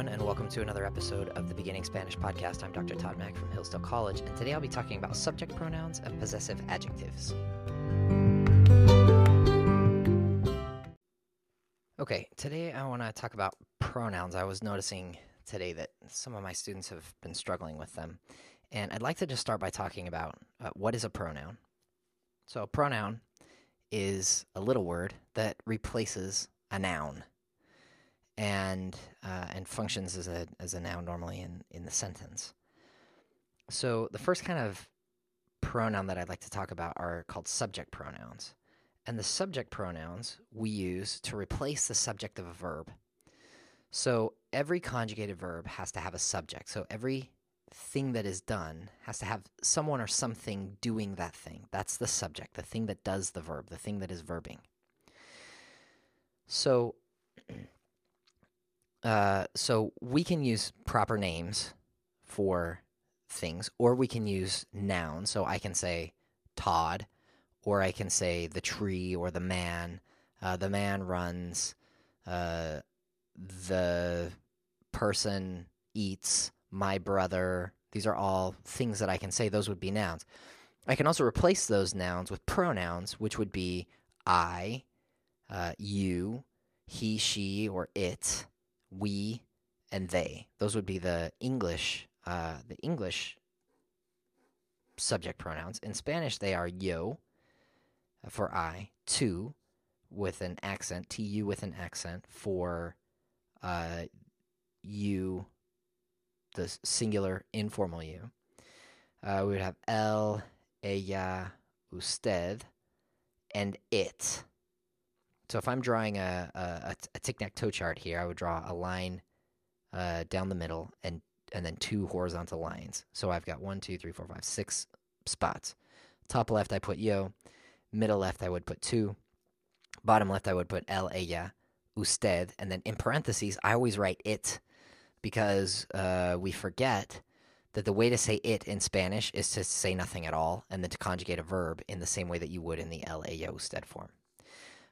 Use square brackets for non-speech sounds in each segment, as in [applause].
everyone, and welcome to another episode of the Beginning Spanish Podcast. I'm Dr. Todd Mack from Hillsdale College, and today I'll be talking about subject pronouns and possessive adjectives. Okay, today I want to talk about pronouns. I was noticing today that some of my students have been struggling with them, and I'd like to just start by talking about uh, what is a pronoun. So, a pronoun is a little word that replaces a noun and uh, and functions as a as a noun normally in in the sentence. So the first kind of pronoun that I'd like to talk about are called subject pronouns. And the subject pronouns we use to replace the subject of a verb. So every conjugated verb has to have a subject. So every thing that is done has to have someone or something doing that thing. That's the subject, the thing that does the verb, the thing that is verbing. So [clears throat] uh, so we can use proper names for things, or we can use nouns. So I can say Todd, or I can say the tree or the man. Uh, the man runs. Uh, the person eats. My brother. These are all things that I can say. Those would be nouns. I can also replace those nouns with pronouns, which would be I, uh, you, he, she, or it we, and they. Those would be the English, uh, the English subject pronouns. In Spanish, they are yo for I, tu with an accent, tu with an accent for uh, you, the singular informal you. Uh, we would have el, ella, usted, and it so if I'm drawing a, a, a tic-tac-toe chart here, I would draw a line uh, down the middle and and then two horizontal lines. So I've got one, tu, three, four, five, six spots. Top left, I put yo. Middle left, I would put two. Bottom left, I would put el, ella, usted. And then in parentheses, I always write it because uh, we forget that the way to say it in Spanish is to say nothing at all and then to conjugate a verb in the same way that you would in the el, ella, usted form.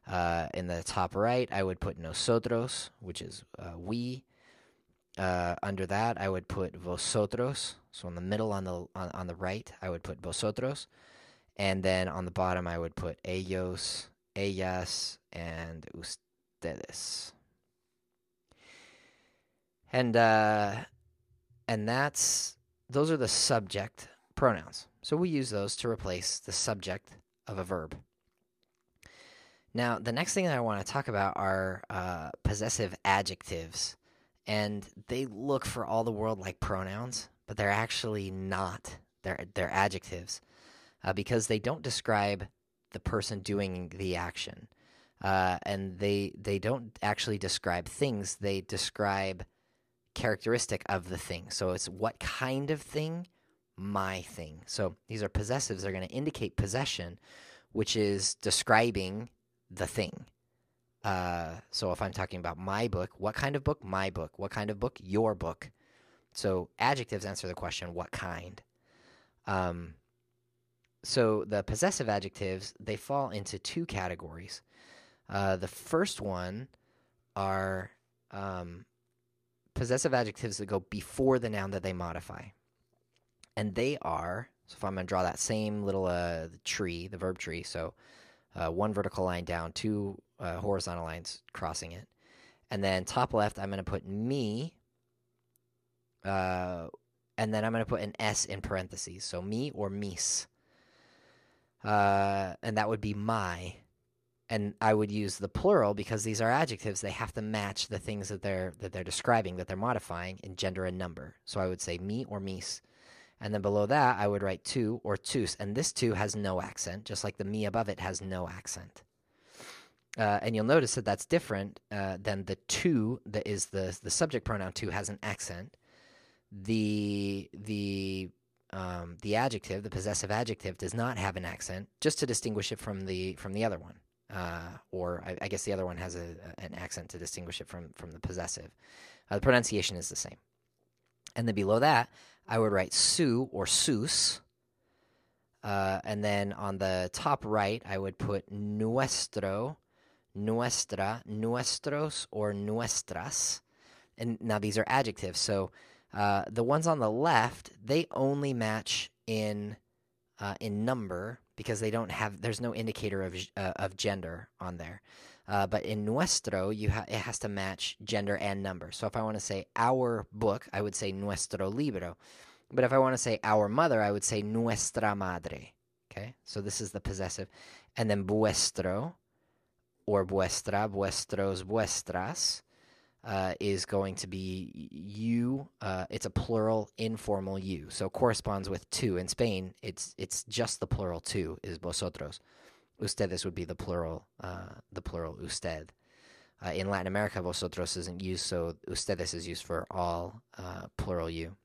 Uh, in the top right, I would put nosotros, which is uh, we. Uh, under that, I would put vosotros. So in the middle, on the on, on the right, I would put vosotros, and then on the bottom, I would put ellos, ellas, and ustedes. And uh, and that's those are the subject pronouns. So we use those to replace the subject of a verb. Now, the next thing that I want to talk about are uh, possessive adjectives. And they look for all the world like pronouns, but they're actually not. They're, they're adjectives uh, because they don't describe the person doing the action. Uh, and they, they don't actually describe things, they describe characteristic of the thing. So it's what kind of thing? My thing. So these are possessives. They're going to indicate possession, which is describing the thing. Uh, so if I'm talking about my book, what kind of book? My book. What kind of book? Your book. So adjectives answer the question, what kind? Um, so the possessive adjectives, they fall into two categories. Uh, the first one are um, possessive adjectives that go before the noun that they modify. And they are, so if I'm going to draw that same little uh, tree, the verb tree, so uh, one vertical line down, two uh, horizontal lines crossing it. And then top left, I'm going to put mi. Uh, and then I'm going to put an S in parentheses. So mi or mis. Uh, and that would be my. And I would use the plural because these are adjectives. They have to match the things that they're that they're describing, that they're modifying in gender and number. So I would say mi or mis. And then below that, I would write tu or tus. And this tu has no accent, just like the mi above it has no accent. Uh, and you'll notice that that's different uh, than the tu that is the, the subject pronoun tu has an accent. The, the, um, the adjective, the possessive adjective, does not have an accent, just to distinguish it from the, from the other one. Uh, or I, I, guess the other one has a, an accent to distinguish it from, from the possessive. Uh, the pronunciation is the same. And then below that, I would write su or sus. Uh, and then on the top right, I would put nuestro, nuestra, nuestros, or nuestras. and now these are adjectives. So uh, the ones on the left, they only match in uh, in number because they don't have. There's no indicator of uh, of gender on there. Uh, but in nuestro, you ha- it has to match gender and number. So if I want to say our book, I would say nuestro libro. But if I want to say our mother, I would say nuestra madre. Okay, so this is the possessive, and then vuestro or vuestra, vuestros, vuestras uh, is going to be you. Uh, it's a plural informal you, so corresponds with tu. In Spain, it's it's just the plural tu is vosotros. Ustedes would be the plural, uh, the plural usted. Uh, in Latin America, vosotros isn't used, so ustedes is used for all uh, plural you.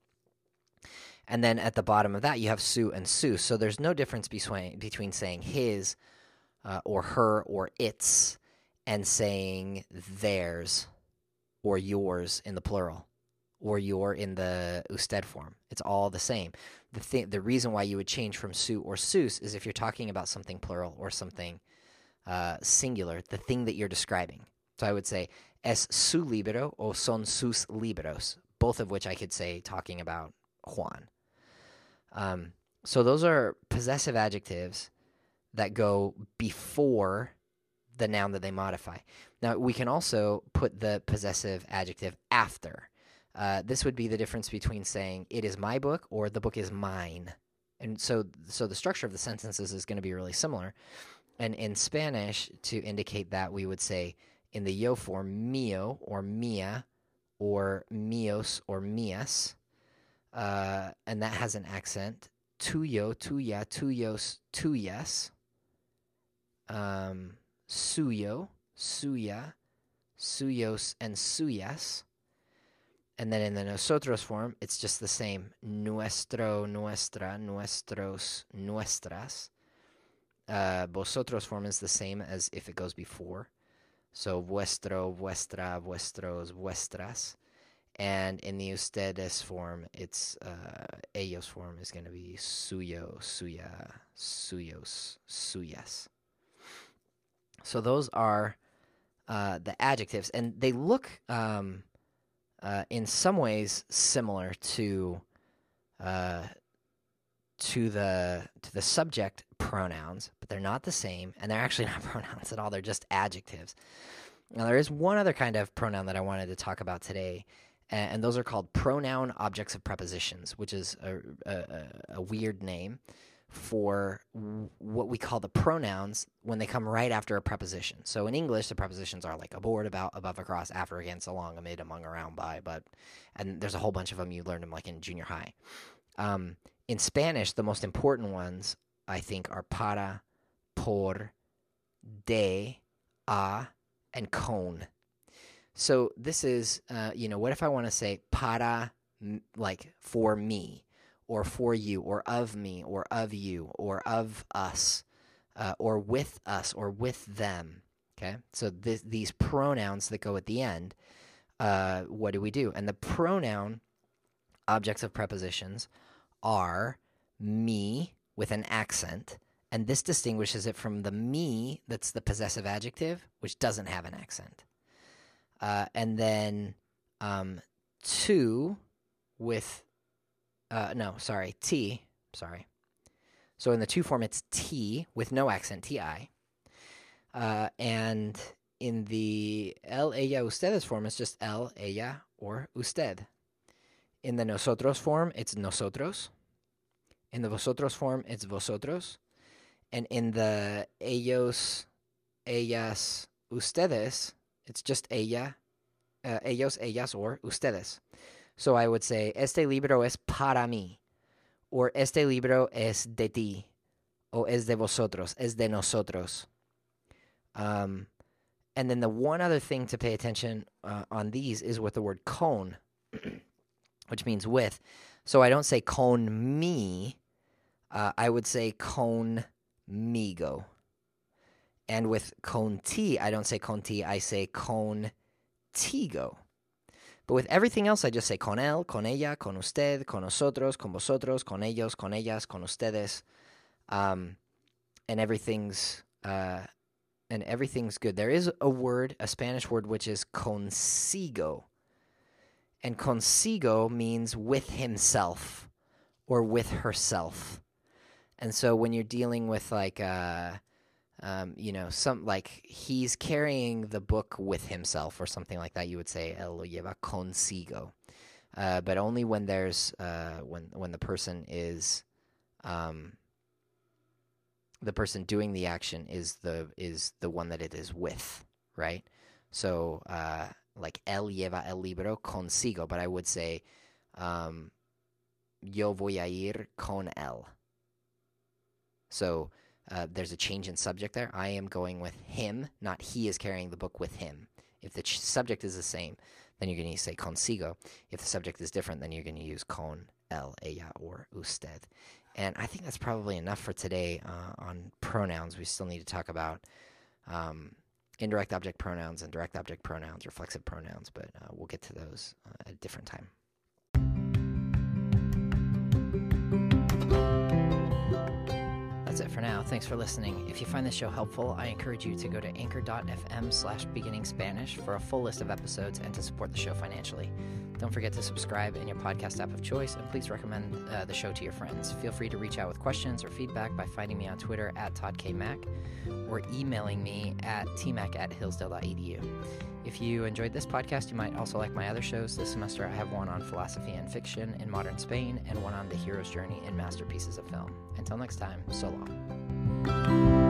And then at the bottom of that, you have su and sus. So there's no difference between between saying his uh, or her or its and saying theirs or yours in the plural or you're in the usted form. It's all the same. The thing, the reason why you would change from su or sus is if you're talking about something plural or something uh, singular, the thing that you're describing. So I would say es su libro o son sus libros, both of which I could say talking about Juan. Um, so those are possessive adjectives that go before the noun that they modify. Now, we can also put the possessive adjective after. Uh, this would be the difference between saying it is my book or the book is mine. And so, so the structure of the sentences is going to be really similar. And in Spanish, to indicate that, we would say in the yo form, mio or mia, or mios or mias. Uh, and that has an accent. Tuyo, tuya, tuyos, tuyas. Um, suyo, suya, suyos, and suyas. And then in the nosotros form, it's just the same. Nuestro, nuestra, nuestros, nuestras. Uh, vosotros form is the same as if it goes before. So vuestro, vuestra, vuestros, vuestras. And in the ustedes form, it's uh, ellos form is going to be suyo, suya, suyos, suyas. So those are uh, the adjectives, and they look um, uh, in some ways similar to uh, to the to the subject pronouns, but they're not the same, and they're actually [laughs] not pronouns at all. They're just adjectives. Now, there is one other kind of pronoun that I wanted to talk about today, and, those are called pronoun objects of prepositions, which is a, a, a weird name for what we call the pronouns when they come right after a preposition. So in English, the prepositions are like aboard, about, above, across, after, against, along, amid, among, around, by, but, and there's a whole bunch of them. You learned them like in junior high. Um, in Spanish, the most important ones I think are para, por, de, a, and con. So this is, uh, you know, what if I want to say para, like for me? Or for you or of me or of you or of us uh, or with us or with them. Okay, so th- these pronouns that go at the end, uh, what do we do? And the pronoun objects of prepositions are mí with an accent, and this distinguishes it from the mi that's the possessive adjective, which doesn't have an accent. Uh, and then um, to with uh, no, sorry, T. Sorry. So in the tu form, it's T with no accent, Ti. Uh, and in the el, ella, ustedes form, it's just el, ella, or usted. In the nosotros form, it's nosotros. In the vosotros form, it's vosotros. And in the ellos, ellas, ustedes, it's just ella, uh, ellos, ellas, or ustedes. So I would say, este libro es para mí, or este libro es de ti, o es de vosotros, es de nosotros. Um, and then the one other thing to pay attention uh, on these is with the word con, [clears throat] which means with. So I don't say con me, uh, I would say con migo. And with con ti, I don't say con ti, I say con tigo. But with everything else, I just say con él, con ella, con usted, con nosotros, con vosotros, con ellos, con ellas, con ustedes, um, and everything's uh, and everything's good. There is a word, a Spanish word, which is consigo, And consigo means with himself or with herself. And so when you're dealing with like uh um, you know, some like he's carrying the book with himself or something like that, you would say el lo lleva consigo. Uh, but only when there's uh, when when the person is um, the person doing the action is the is the one that it is with, right? So uh, like él lleva el libro consigo, but I would say um, yo voy a ir con él. So uh, there's a change in subject there. I am going with him, not he is carrying the book with him. If the ch- subject is the same, then you're going to say consigo. If the subject is different, then you're going to use con, él, ella, or usted. And I think that's probably enough for today uh, on pronouns. We still need to talk about um, indirect object pronouns and direct object pronouns, reflexive pronouns, but uh, we'll get to those uh, at a different time. For now. Thanks for listening. If you find this show helpful, I encourage you to go to anchor.fm slash beginning Spanish for a full list of episodes and to support the show financially. Don't forget to subscribe in your podcast app of choice, and please recommend uh, the show to your friends. Feel free to reach out with questions or feedback by finding me on Twitter at ToddKMac or emailing me at tmac at hillsdale.edu. If you enjoyed this podcast, you might also like my other shows. This semester, I have one on philosophy and fiction in modern Spain and one on the hero's journey in masterpieces of film. Until next time, so long.